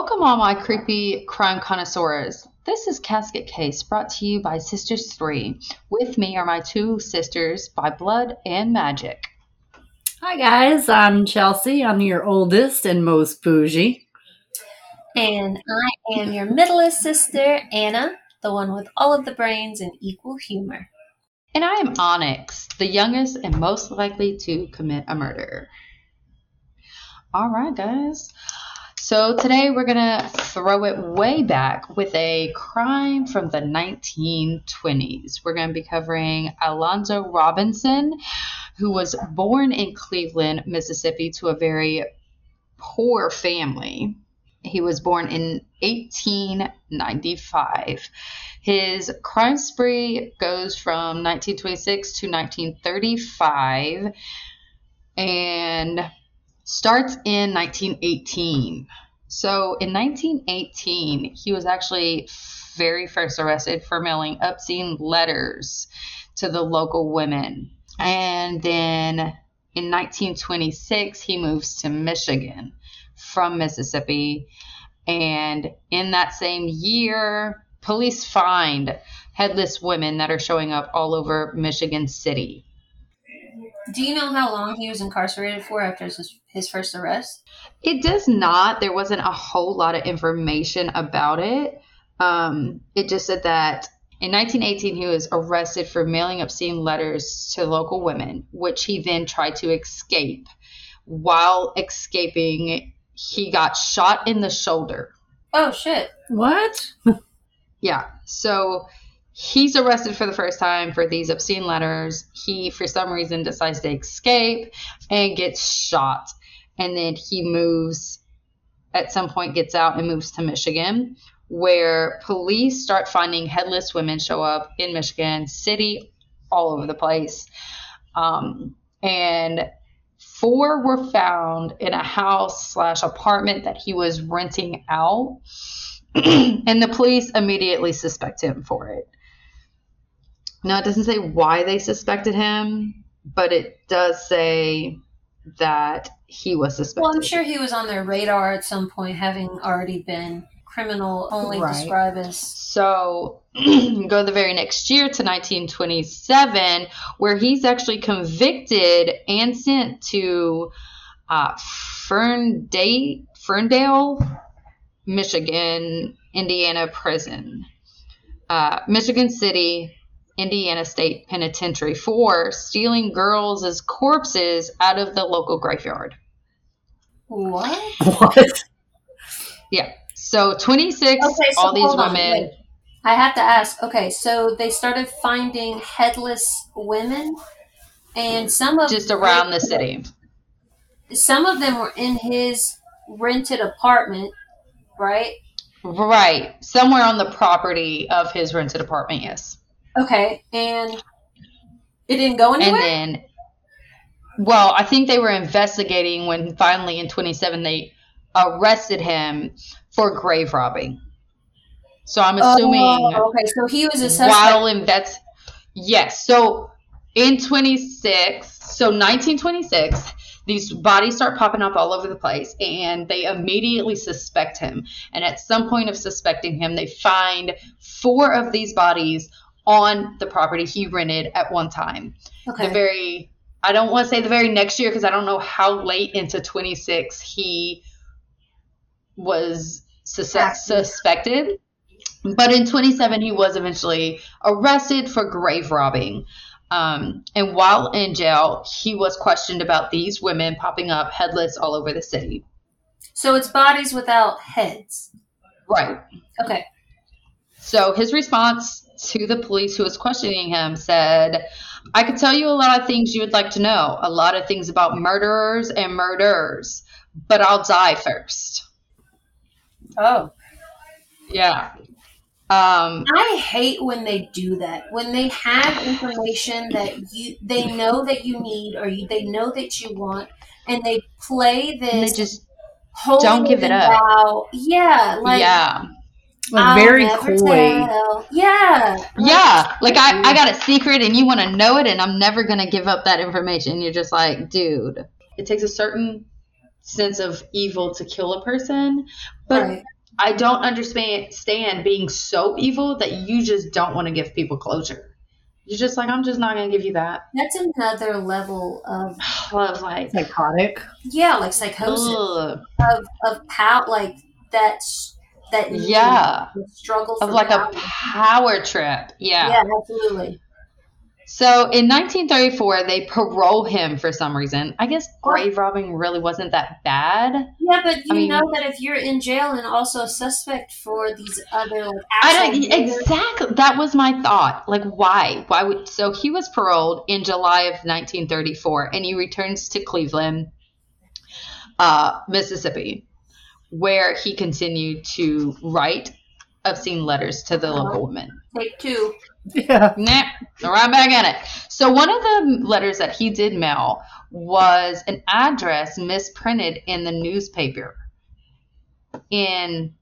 Welcome, all my creepy crime connoisseurs. This is Casket Case brought to you by Sisters 3. With me are my two sisters by blood and magic. Hi, guys. I'm Chelsea. I'm your oldest and most bougie. And I am your middleest sister, Anna, the one with all of the brains and equal humor. And I am Onyx, the youngest and most likely to commit a murder. All right, guys. So today we're going to throw it way back with a crime from the 1920s. We're going to be covering Alonzo Robinson, who was born in Cleveland, Mississippi, to a very poor family. He was born in 1895. His crime spree goes from 1926 to 1935 and starts in 1918. So in 1918, he was actually very first arrested for mailing obscene letters to the local women. And then in 1926, he moves to Michigan from Mississippi. And in that same year, police find headless women that are showing up all over Michigan City. Do you know how long he was incarcerated for after his, his first arrest? It does not. There wasn't a whole lot of information about it. Um, it just said that in 1918 he was arrested for mailing obscene letters to local women, which he then tried to escape. While escaping, he got shot in the shoulder. Oh, shit. What? Yeah. So he's arrested for the first time for these obscene letters. He, for some reason, decides to escape and gets shot. And then he moves, at some point, gets out and moves to Michigan, where police start finding headless women show up in Michigan City, all over the place. Um, and four were found in a house slash apartment that he was renting out. and the police immediately suspect him for it. Now, it doesn't say why they suspected him, but it does say that he was suspected. Well, I'm sure he was on their radar at some point, having already been criminal only Right. described as. So go the very next year to 1927, where he's actually convicted and sent to uh, Ferndale, Ferndale, Michigan, Indiana prison, uh, Michigan City, Indiana State Penitentiary for stealing girls as corpses out of the local graveyard. What? What? Yeah. So 26, Okay, so all these hold on, women. wait. I have to ask. Okay, so they started finding headless women, and some of just around the city. some of them were in his rented apartment, right? Right. Somewhere on the property of his rented apartment, yes. Okay, and it didn't go anywhere. And then, well, I think they were investigating when finally in 27 they arrested him for grave robbing. So I'm oh, assuming Oh, okay, so he was a suspect. while in vets, yes. So in 26, so 1926, these bodies start popping up all over the place, and they immediately suspect him. And at some point of suspecting him, they find four of these bodies on the property he rented at one time. Okay. The very, I don't want to say the very next year because I don't know how late into 26 he was sus- suspected. But in 27, he was eventually arrested for grave robbing. Um, and while in jail, he was questioned about these women popping up headless all over the city. so it's bodies without heads. Right. Okay. So his response to the police who was questioning him said, I could tell you a lot of things you would like to know, a lot of things about murderers and murderers, but I'll die first. Oh. Yeah. Um, I hate when they do that. When they have information that you they know that you need or you, they know that you want, and they play and they this just, don't give it up. thou- Yeah, like yeah. Like very never coy. tell. Yeah. Yeah, like I, I got a mm. secret and you want to know it, and I'm never going to give up that information. You're just like, dude. It takes a certain sense of evil to kill a person, but Right. I don't understand stand being so evil that you just don't want to give people closure. You're just like, I'm just not going to give you that. That's another level of I was like, Psychotic. yeah, like psychosis ugh. of of power, like that that yeah, the struggle of like a power. power trip. yeah, yeah, absolutely. So in 1934, they parole him for some reason. I guess grave robbing really wasn't that bad. Yeah, but you I mean- know that if you're in jail and also a suspect for these other like I don't exactly. That was my thought. Like, why? Why would? So he was paroled in July of 1934, and he returns to Cleveland, uh, Mississippi, where he continued to write obscene letters to the local woman. take two. Yeah. Nah, right back in it. So one of the letters that he did mail was an address misprinted in the newspaper. In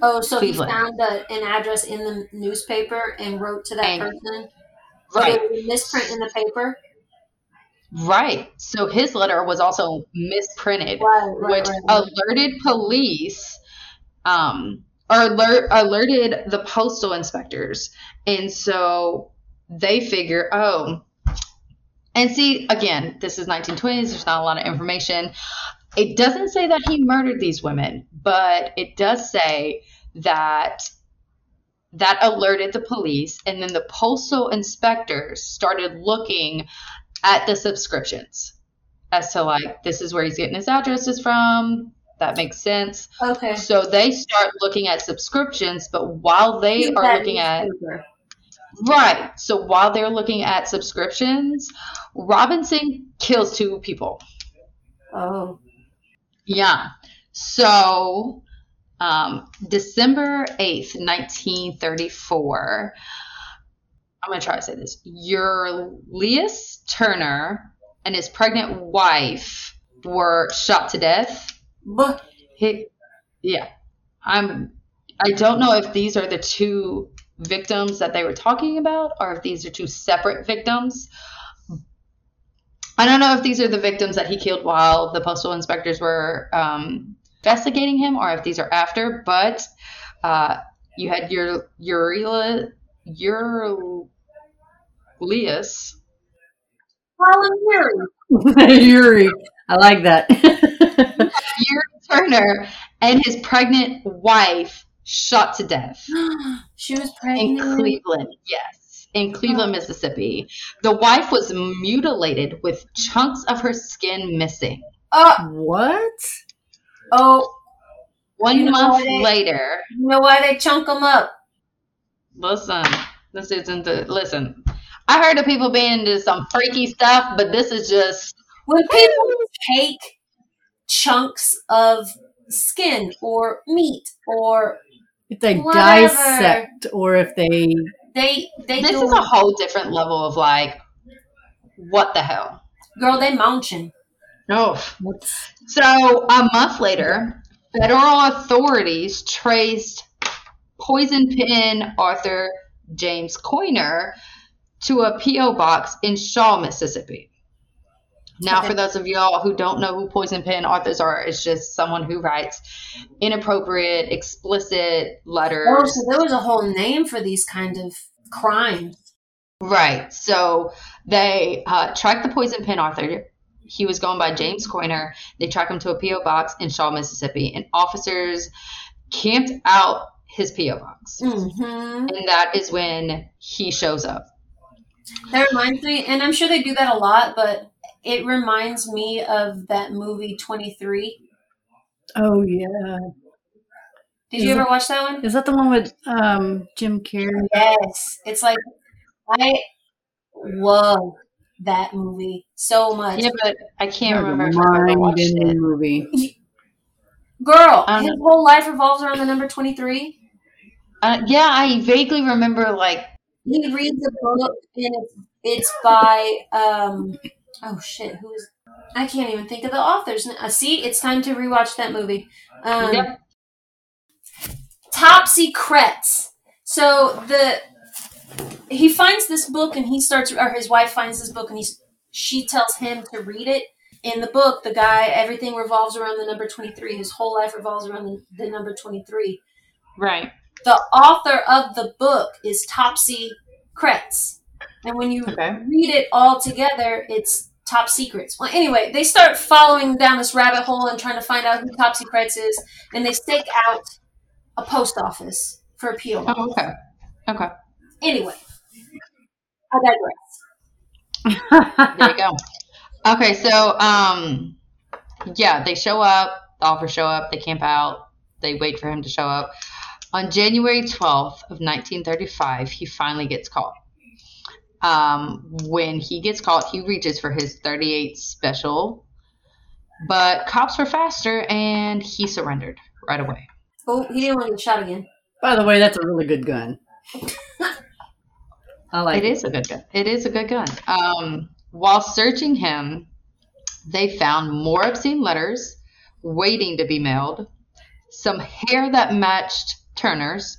Oh, so Cleveland. he found a, an address in the newspaper and wrote to that And- person. Right, it was a misprint in the paper. Right. So his letter was also misprinted, Right, right, which right, alerted police, um, or alert alerted the postal inspectors, and so they figure, oh, and see again, this is 1920s. There's not a lot of information. It doesn't say that he murdered these women, but it does say that that alerted the police, and then the postal inspectors started looking at the subscriptions as to like this is where he's getting his addresses from. That makes sense. Okay. So they start looking at subscriptions, but while they are looking at right, so while they're looking at subscriptions, Robinson kills two people. Oh. Yeah. So, um, December 8th, 1934. I'm going to try to say this. Eulius Turner and his pregnant wife were shot to death. But He, yeah. I'm, I don't know if these are the two victims that they were talking about or if these are two separate victims. I don't know if these are the victims that he killed while the postal inspectors were um, investigating him or if these are after, but uh, you had your Urila, Eulius. Colin Yuri. Yuri. I like that. Yuri Turner and his pregnant wife shot to death. she was pregnant. in. Cleveland, yes, in oh. Cleveland, Mississippi. The wife was mutilated with chunks of her skin missing. Oh, what? oh, One You know month they- later, you know why they chunk them up? Listen, this isn't the listen. I heard of people being into some freaky stuff, but this is just When people take chunks of skin or meat or If they Whatever. dissect or if they they they this do is a whole different level of like, what the hell? girl they munching. Oh, what's So a month later, federal authorities traced poison pen author James Coiner to a P.O. box in Shaw, Mississippi. Now, Okay. for those of y'all who don't know who poison pen authors are, it's just someone who writes inappropriate, explicit letters. Oh, so there was a whole name for these kind of crimes. Right. So they uh, tracked the poison pen author. He was going by James Coiner. They track him to a P.O. box in Shaw, Mississippi, and officers camped out his P.O. box. hmm And that is when he shows up. That reminds me, and I'm sure they do that a lot, but it reminds me of that movie 23. oh yeah. Did Is you it- ever watch that one? Is that the one with um Jim Carrey? Yes. It's like, I love that movie so much. Yeah, but I can't That was a remember if I ever watched mind-bending it. movie. Girl, Um, his whole life revolves around the number 23. Uh, yeah, I vaguely remember like He reads a book, and it's, it's by, um, oh shit, who is, I can't even think of the authors. Uh, see, it's time to rewatch that movie. Um, Yep. Topsy Kretts. So the he finds this book and he starts, or his wife finds this book and he's she tells him to read it. In the book, the guy everything revolves around the number twenty three. His whole life revolves around the, the number twenty three. Right. The author of the book is Topsy Kretts, and when you Okay. read it all together, it's top secrets. Well, anyway, they start following down this rabbit hole and trying to find out who Topsy Kretts is, and they stake out a post office for a P.O. Oh, okay. Okay. Anyway, I digress. There you go. Okay, so um yeah, they show up, the offers show up, they camp out, they wait for him to show up. On January 12th of 1935, he finally gets caught. Um, when he gets caught, he reaches for his 38 special, but cops were faster and he surrendered right away. Oh, he didn't want to get shot again. By the way, that's a really good gun. I like It is a good gun. It is a good gun. Um, while searching him, they found more obscene letters waiting to be mailed, some hair that matched Turner's,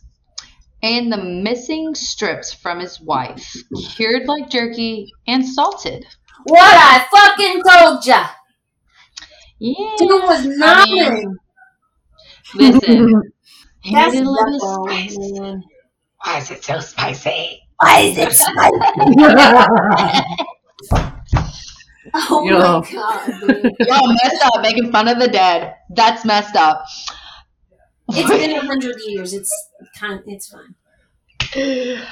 and the missing strips from his wife, cured like jerky and salted. What I fucking told ya! Yeah. Dude was I not. mean, listen. he That's needed a little ghetto, spice. Why is it so spicy? Why is it spicy? Oh Yo. my god, dude. Y'all messed up making fun of the dead. That's messed up. It's been a hundred years. It's kind. It's fine.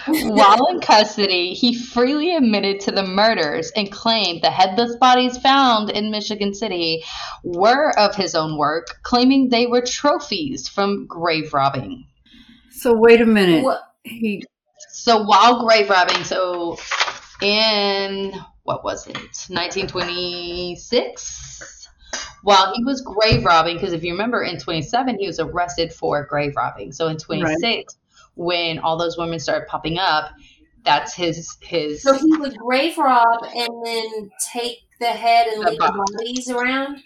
While in custody, he freely admitted to the murders and claimed the headless bodies found in Michigan City were of his own work, claiming they were trophies from grave robbing. So wait a minute. What? He So while grave robbing, so in what was it, 1926? While he was grave robbing, because if you remember in 27, he was arrested for grave robbing. So in 26, when all those women started popping up, that's his his. So he would grave rob and then take the head and The leave the body. bodies around.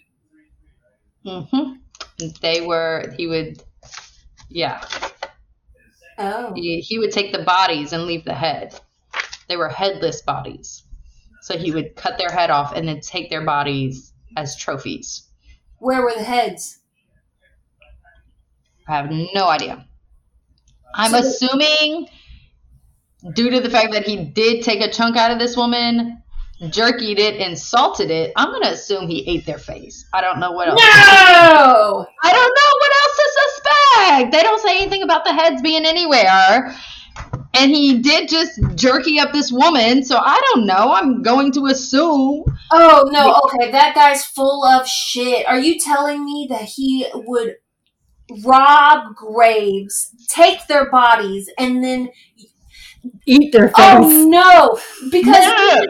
mm-hmm They were. He would. Yeah, Oh, he, he would take the bodies and leave the head. They were headless bodies, so he would cut their head off and then take their bodies as trophies. where were the heads? I have no idea. I'm So- assuming, due to the fact that he did take a chunk out of this woman, jerkied it, and salted it, I'm going to assume he ate their face. I don't know what else. No. I don't know what else to suspect. They don't say anything about the heads being anywhere. And he did just jerky up this woman, so I don't know. I'm going to assume. Oh no. Okay, that guy's full of shit. Are you telling me that he would rob graves, take their bodies, and then? eat their face. Oh no! Because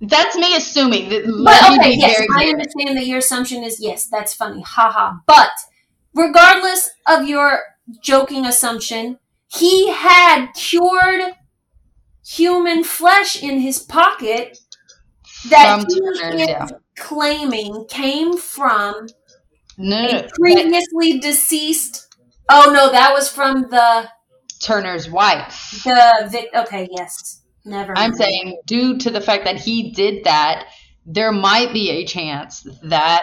That's me assuming. That, But okay, be yes, very I understand that your assumption is yes, that's funny, haha. But regardless of your joking assumption, he had cured human flesh in his pocket that he is yeah. claiming came from No, a previously deceased. Oh no, that was from the Turner's wife. the vic. Okay, yes, never. I'm saying, due to the fact that he did that, there might be a chance that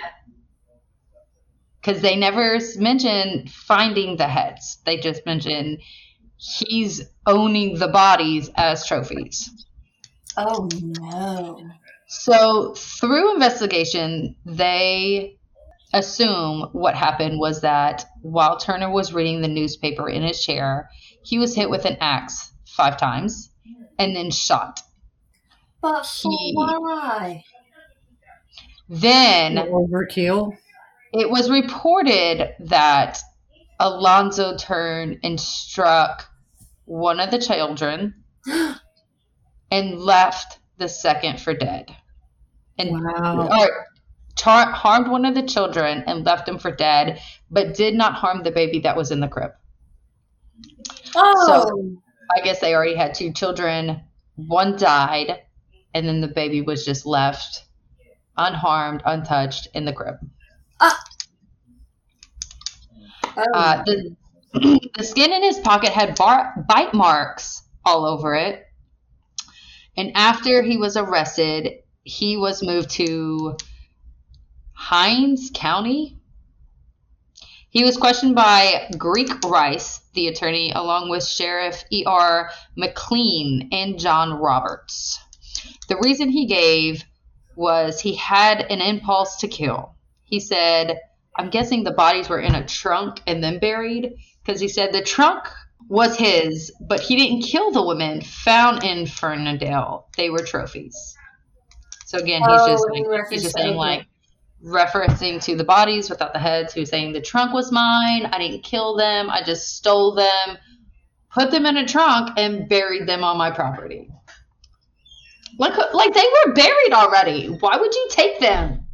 because they never mention finding the heads, they just mention he's owning the bodies as trophies. Oh no. So, through investigation, they assume what happened was that while Turner was reading the newspaper in his chair, he was hit with an axe five times and then shot. But He- why? Then Overkill. it was reported that Alonzo turned and struck one of the children and left the second for dead. And Wow. or char- harmed one of the children and left him for dead, but did not harm the baby that was in the crib. Oh. So I guess they already had two children. One died, and then the baby was just left unharmed, untouched in the crib. Oh. Uh, the the skin in his pocket had bar- bite marks all over it. And after he was arrested, he was moved to Hinds County. He was questioned by Greek Rice, the attorney, along with Sheriff E.R. McLean and John Roberts. The reason he gave was he had an impulse to kill. He said, I'm guessing the bodies were in a trunk and then buried because he said the trunk was his, but he didn't kill the women found in Fernandale. They were trophies. So again, he's Oh, just in like, he's just saying like referencing to the bodies without the heads. He was saying the trunk was mine. I didn't kill them. I just stole them, put them in a trunk, and buried them on my property. Like, like they were buried already. Why would you take them?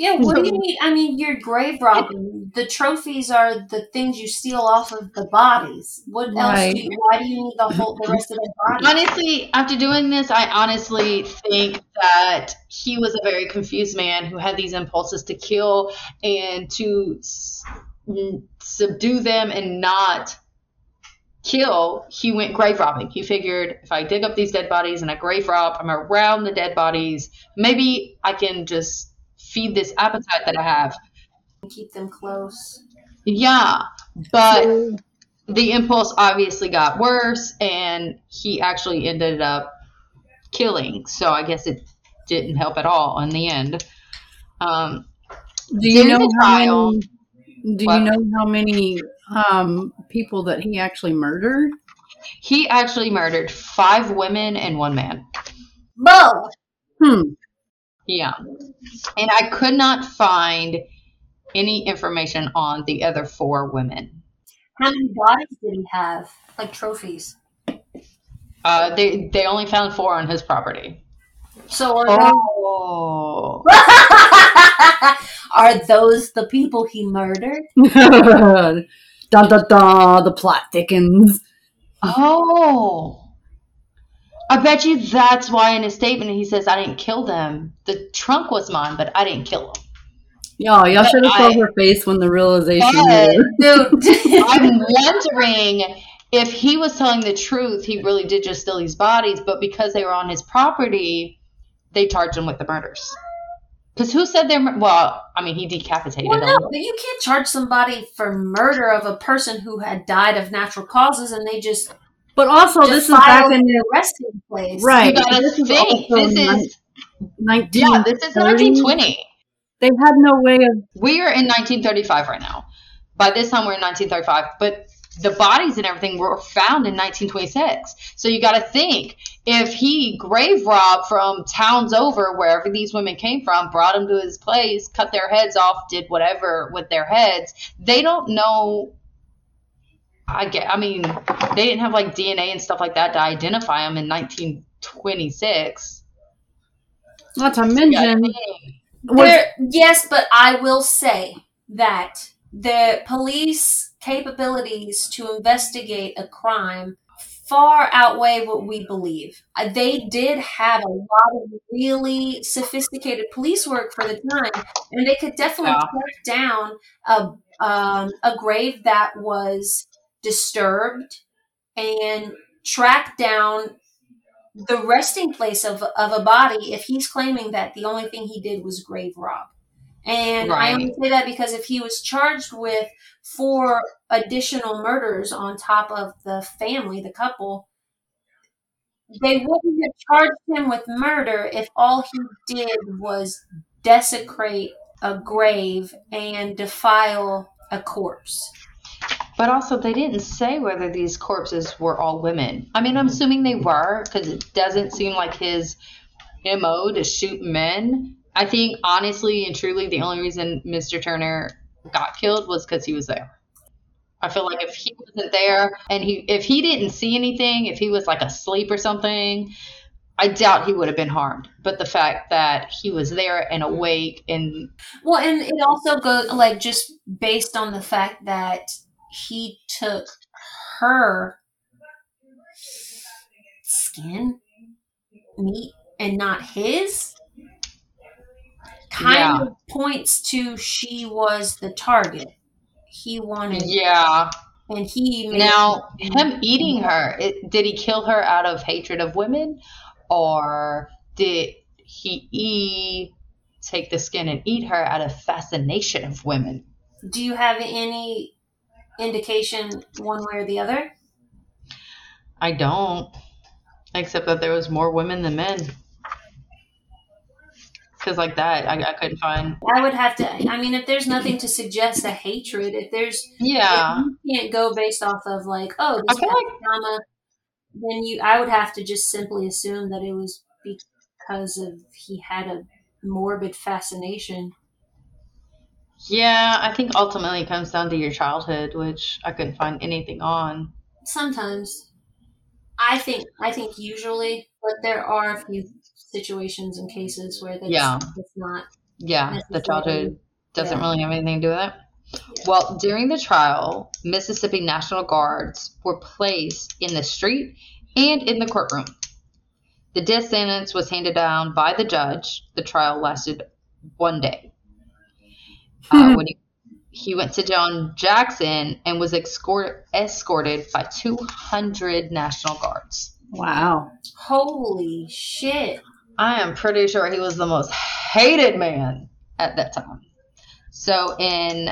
Yeah, what do you mean? I mean, you're grave robbing. The trophies are the things you steal off of the bodies. What else? Do you, why do you need the whole the rest of the body? Honestly, after doing this, I honestly think that he was a very confused man who had these impulses to kill and to subdue them and not kill. He went grave robbing. He figured if I dig up these dead bodies and I grave rob, I'm around the dead bodies, maybe I can just feed this appetite that I have. Keep them close. Yeah, but the impulse obviously got worse and he actually ended up killing so i guess it didn't help at all in the end um, Do you know the how trial- many? Do What? you know how many um, people that he actually murdered? he actually murdered five women and one man Bo! Hmm. Yeah and i could not find any information on the other four women How many bodies did he have? Like trophies. uh, they, they only found four on his property So are, oh are those the people he murdered? dun dun dun. The plot thickens. Oh. I bet you that's why in his statement he says, I didn't kill them. The trunk was mine, but I didn't kill them. Y'all, y'all should have I- saw her face when the realization. But- hit her. Dude. I'm wondering if he was telling the truth, he really did just steal these bodies, but because they were on his property, they charged him with the murders. Because who said they're, well, I mean, he decapitated Well, them. no, but you can't charge somebody for murder of a person who had died of natural causes and they just, But also, just this is back in the resting place. right. You gotta this is think. This nin- is, 19. yeah, this is 1920. They had no way of. We are in 1935 right now. By this time, we're in 1935, but the bodies and everything were found in 1926. So you got to think if he grave robbed from towns over, wherever these women came from, brought them to his place, cut their heads off, did whatever with their heads, they don't know. I get. I mean, they didn't have like DNA and stuff like that to identify them in 1926. Not to mention, was, There, yes, but I will say that the police capabilities to investigate a crime far outweigh what we believe. Uh, They did have a lot of really sophisticated police work for the time, and they could definitely Yeah. track down a um, a grave that was disturbed and track down the resting place of, of a body if he's claiming that the only thing he did was grave rob. And I only say that because if he was charged with four additional murders on top of the family, the couple, they wouldn't have charged him with murder if all he did was desecrate a grave and defile a corpse. But also, they didn't say whether these corpses were all women. I mean, I'm assuming they were because it doesn't seem like his MO to shoot men. I think, honestly and truly, the only reason Mr. Turner got killed was because he was there. I feel like if he wasn't there and he if he didn't see anything, if he was like asleep or something, I doubt he would have been harmed. But the fact that he was there and awake and Well, and it also goes like just based on the fact that he took her skin, meat, and not his, kind Yeah. of points to she was the target. He wanted. yeah, and he Now, him eating her, it, did he kill her out of hatred of women, or did he e- take the skin and eat her out of fascination of women? Do you have any indication one way or the other? I don't, except that there was more women than men. Because like that, I, I couldn't find. I would have to. I mean, if there's nothing to suggest a hatred, if there's Yeah, if you can't go based off of like, oh, this guy's like trauma, then you, I would have to just simply assume that it was because of he had a morbid fascination. Yeah. I think ultimately it comes down to your childhood, which I couldn't find anything on. Sometimes, I think, I think usually, but there are a few situations and cases where that's, Yeah. it's not. Yeah, the childhood doesn't yeah. really have anything to do with it. Well, during the trial, Mississippi National Guards were placed in the street and in the courtroom. The death sentence was handed down by the judge. The trial lasted one day. Uh, when he, he went to John Jackson and was escort, escorted by 200 National Guards. Wow. Holy shit! I am pretty sure he was the most hated man at that time. So in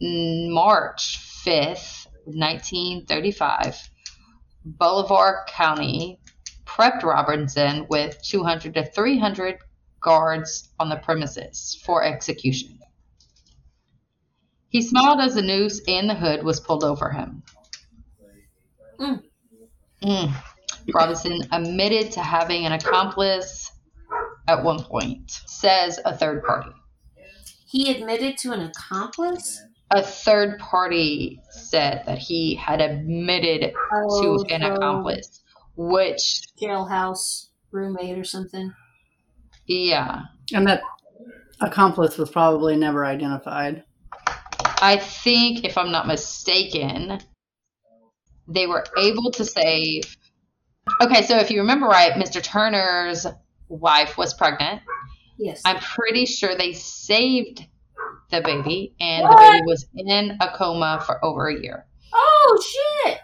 March 5th, 1935, Bolivar County prepped Robinson with 200 to 300 guards on the premises for execution. He smiled as the noose and the hood was pulled over him. Mm. Mm. Robinson admitted to having an accomplice at one point, says a third party. He admitted to an accomplice. A third party said that he had admitted Oh, to an accomplice, which, jailhouse roommate or something. yeah, And that accomplice was probably never identified. I think, if I'm not mistaken, they were able to save. Okay, so if you remember right, Mr. Turner's wife was pregnant. Yes. I'm pretty sure they saved the baby, and the baby was in a coma for over a year. oh shit!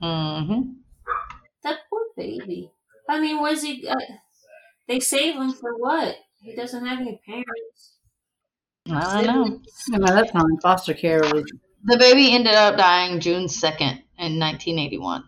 hmm That poor baby. I mean, was he? Uh, they save him for what? He doesn't have any parents. I don't know. I mean, that time foster care was The baby ended up dying June 2nd in 1981.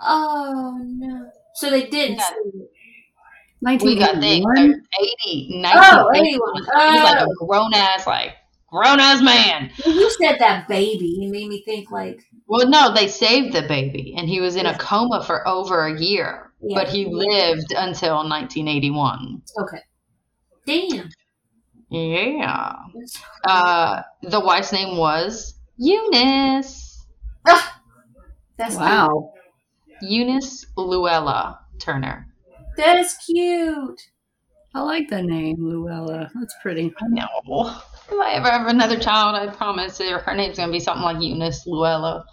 Oh no! So they did. Yeah. save. We got think 1981. 80, Oh, 1981. 81. He was like a Oh. grown ass, like grown ass man. You said that baby, it made me think like, Well, no, they saved the baby, and he was in Yeah. a coma for over a year, Yeah. but he lived until 1981. okay, damn. Yeah. Uh, the wife's name was Eunice. Ah, that's Wow. Eunice Luella Turner. That is cute. I like the name, Luella. That's pretty. I know. If I ever have another child, I promise her, her name's gonna be something like Eunice Luella.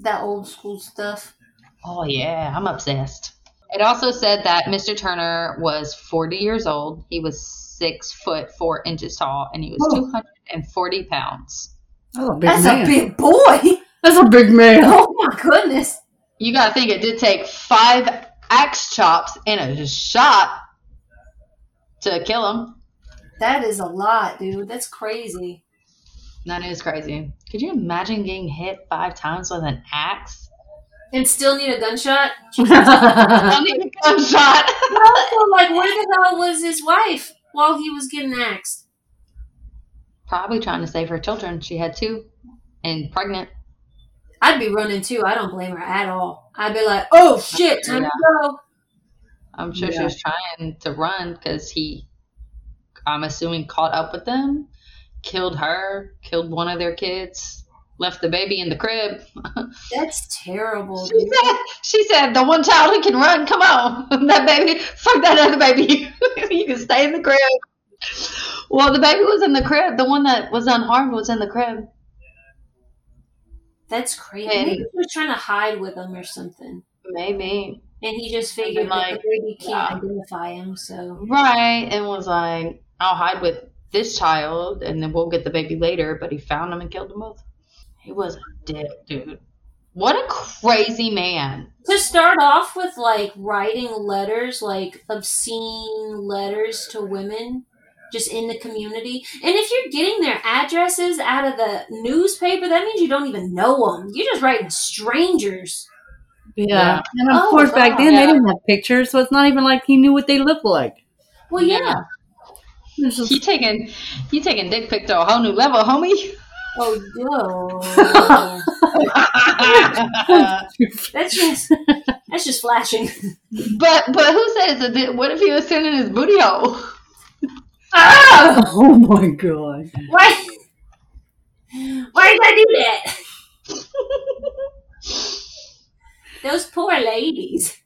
That old school stuff. Oh yeah, I'm obsessed. It also said that Mr. Turner was 40 years old. He was six foot four inches tall, and he was Oh. 240 pounds. That's a big That's man. a big boy. That's a big man. Oh my goodness. You gotta think it did take five axe chops and a shot to kill him. That is a lot, dude. That's crazy. That is crazy. Could you imagine getting hit five times with an axe? And still need a gunshot? I need a gunshot. Also, like, where the hell was his wife while he was getting axed? Probably trying to save her children. She had two and pregnant. I'd be running too. I don't blame her at all. I'd be like, oh shit, time to go. I'm sure she was trying to run because he, I'm assuming, caught up with them, killed her, killed one of their kids, left the baby in the crib. That's terrible, She dude. said, she said, the one child who can run, come on. That baby, fuck that other baby. you can stay in the crib. Well, the baby was in the crib. The one that was unharmed was in the crib. That's crazy. Maybe he was trying to hide with him or something. Maybe. And he just figured that the baby can't yeah. identify him, so. Right. And was like, I'll hide with this child, and then we'll get the baby later. But he found them and killed them both. He was a dick, dude. What a crazy man. To start off with, like writing letters, like obscene letters to women, just in the community. And if you're getting their addresses out of the newspaper, that means you don't even know them. You're just writing strangers. Yeah. Yeah. And of Oh, course, back then Yeah. they didn't have pictures, so it's not even like he knew what they looked like. Well, yeah. It's just- He taking he taking dick pic to a whole new level, homie. Oh, no. that's just that's just flashing. but but who says it? What if he was sending his booty hole? Ah! oh my god. Why? Why did I do that? Those poor ladies.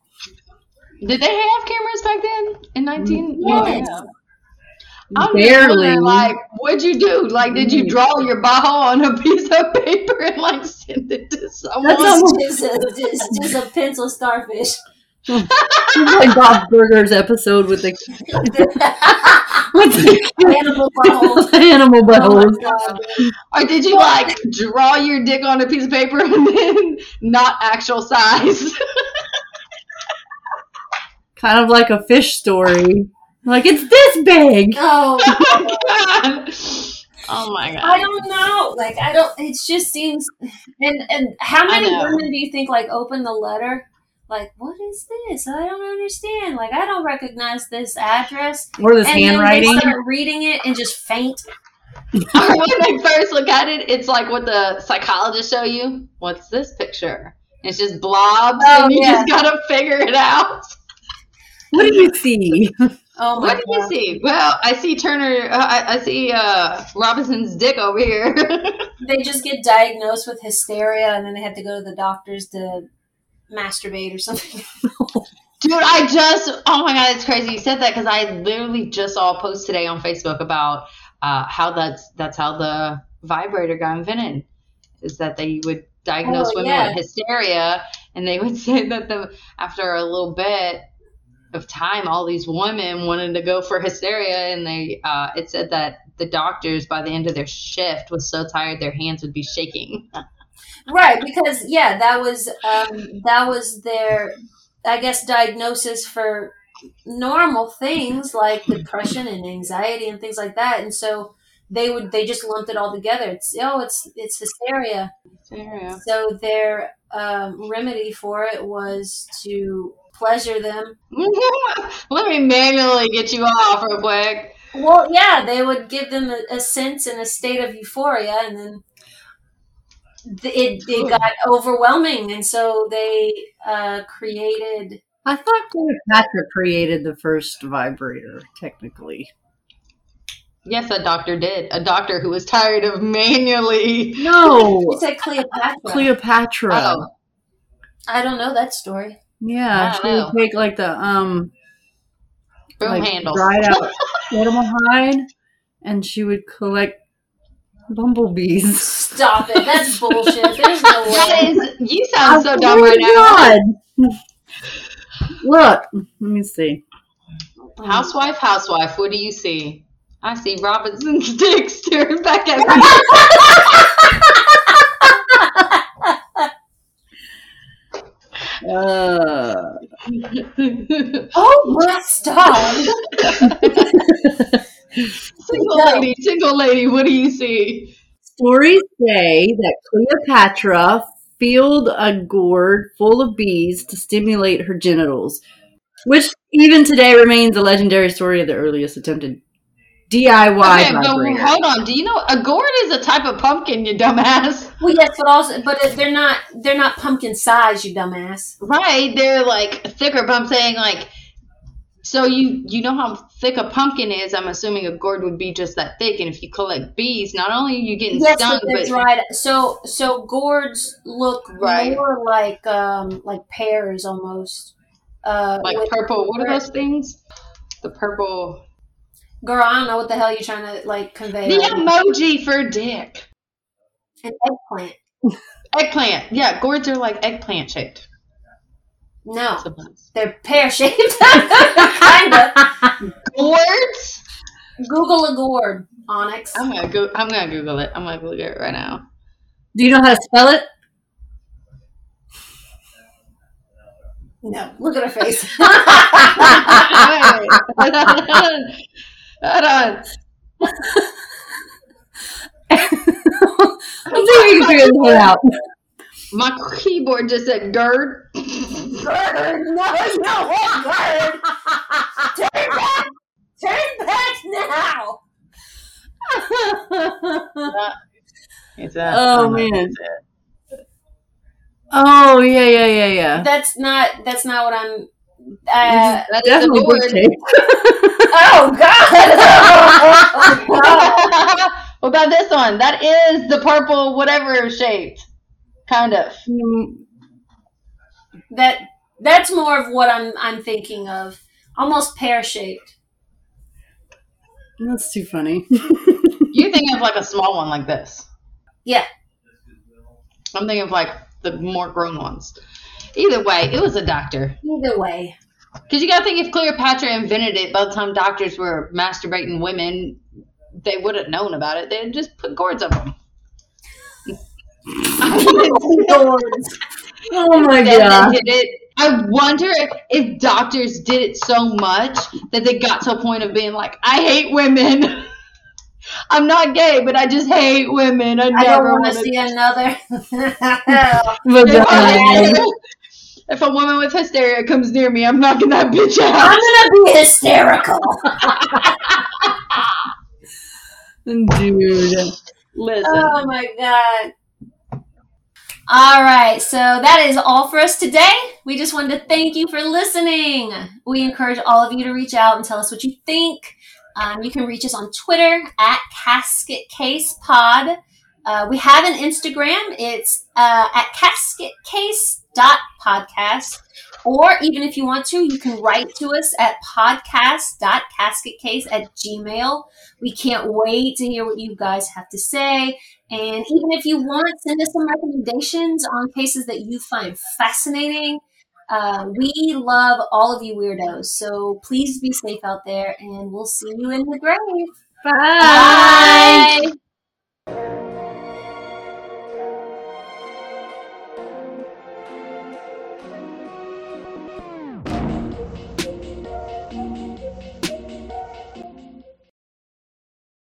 Did they have cameras back then in nineteen? Yes. Yeah. I'm just Barely. like, what'd you do? Like, did you mm-hmm. draw your butthole on a piece of paper and like send it to someone? That's Just, almost- just, a, just, just a pencil starfish. It's like Bob's Burgers episode with the with the Animal butthole. animal Oh buttholes. God. Or did you like draw your dick on a piece of paper and then not actual size? kind of like a fish story. Like it's this big. Oh, oh my god. I don't know. Like I don't. It just seems. And and how many women do you think like open the letter? Like what is this? I don't understand. Like I don't recognize this address. Or this and handwriting. then they start reading it and just faint. When they first look at it, it's like what the psychologists show you. What's this picture? It's just blobs, Oh, and you yeah. just gotta figure it out. What do you see? Oh my What do you see? Well, I see Turner. Uh, I, I see uh, Robinson's dick over here. They just get diagnosed with hysteria and then they have to go to the doctors to masturbate or something. Dude, I just, oh my God, it's crazy you said that because I literally just saw a post today on Facebook about uh, how that's that's how the vibrator got invented. Is that they would diagnose Oh, women yeah. with hysteria, and they would say that the after a little bit of time, all these women wanted to go for hysteria, and they uh, it said that the doctors by the end of their shift was so tired their hands would be shaking. Right, because yeah, that was um, that was their, I guess, diagnosis for normal things like depression and anxiety and things like that, and so they would they just lumped it all together. It's oh, it's it's hysteria. Hysteria. So their um, remedy for it was to pleasure them. Let me manually get you off real quick. Well, yeah, they would give them a, a sense and a state of euphoria, and then it it got overwhelming, and so they uh, created. I thought Cleopatra created the first vibrator, technically. Yes, a doctor did. A doctor who was tired of manually. No, You said Cleopatra. Cleopatra. Oh, I don't know that story. Yeah, she don't would take like the um broom like handles. dried out animal hide, and she would collect bumblebees. Stop it. That's bullshit. There's no way. is, you sound so I dumb swear right to now. God. Look, let me see. Housewife, housewife, what do you see? I see Robinson's dick staring back at me. Uh, Oh my stop. single lady, single lady, what do you see? stories say that Cleopatra filled a gourd full of bees to stimulate her genitals, which even today remains a legendary story of the earliest attempted DIY Okay, but hold on. Do you know a gourd is a type of pumpkin, you dumbass? Well, yes, but also, but they're not. They're not pumpkin size, you dumbass. Right, they're like thicker, but I'm saying like so you you know how thick a pumpkin is, I'm assuming a gourd would be just that thick, and if you collect bees, not only are you getting Yes, stung, but they're but dried. So, so gourds look Right. more like um like pears almost. Uh, like purple what are those things? The purple girl, I don't know what the hell you're trying to like convey. The right now. emoji for dick. An eggplant. Eggplant. Yeah, gourds are like eggplant shaped. No, Sometimes. they're pear shaped. Kinda. Gourds? Google a gourd. onyx. I'm gonna go. I'm gonna Google it. I'm gonna Google it right now. Do you know how to spell it? No, look at her face. Wait. Hold on. Hold on. Let's we can figure this one out. My keyboard just said GERD. Bird, no, no, bird. Turn back, turn back now. It's a, Oh, man. it. oh yeah, yeah, yeah, yeah. That's not. That's not what I'm. Uh, That's the Definitely board. book tape. oh God! what about this one? That is the purple whatever shaped. Kind of. Mm, that that's more of what I'm I'm thinking of. Almost pear shaped. That's too funny. you think of like a small one like this. Yeah. I'm thinking of like the more grown ones. Either way, it was a doctor. Either way. Because you gotta think if Cleopatra invented it, by the time doctors were masturbating women, they would have known about it. They'd just put cords on them. oh my Then god. it. I wonder if, if doctors did it so much that they got to a point of being like, I hate women. I'm not gay, but I just hate women. I, I don't never want to see another. Vagina. If a woman with hysteria comes near me, I'm knocking that bitch out. I'm gonna be hysterical. Dude. Listen. Oh my god. All right, so that is all for us today. We just wanted to thank you for listening. We encourage all of you to reach out and tell us what you think. Um, you can reach us on Twitter at Casket Case Pod. Uh, we have an Instagram. It's uh, at casketcase.podcast. Or even if you want to, you can write to us at podcast.casketcase at gmail. We can't wait to hear what you guys have to say. And even if you want, send us some recommendations on cases that you find fascinating. Uh, we love all of you weirdos. So please be safe out there, and we'll see you in the grave. Bye. Bye.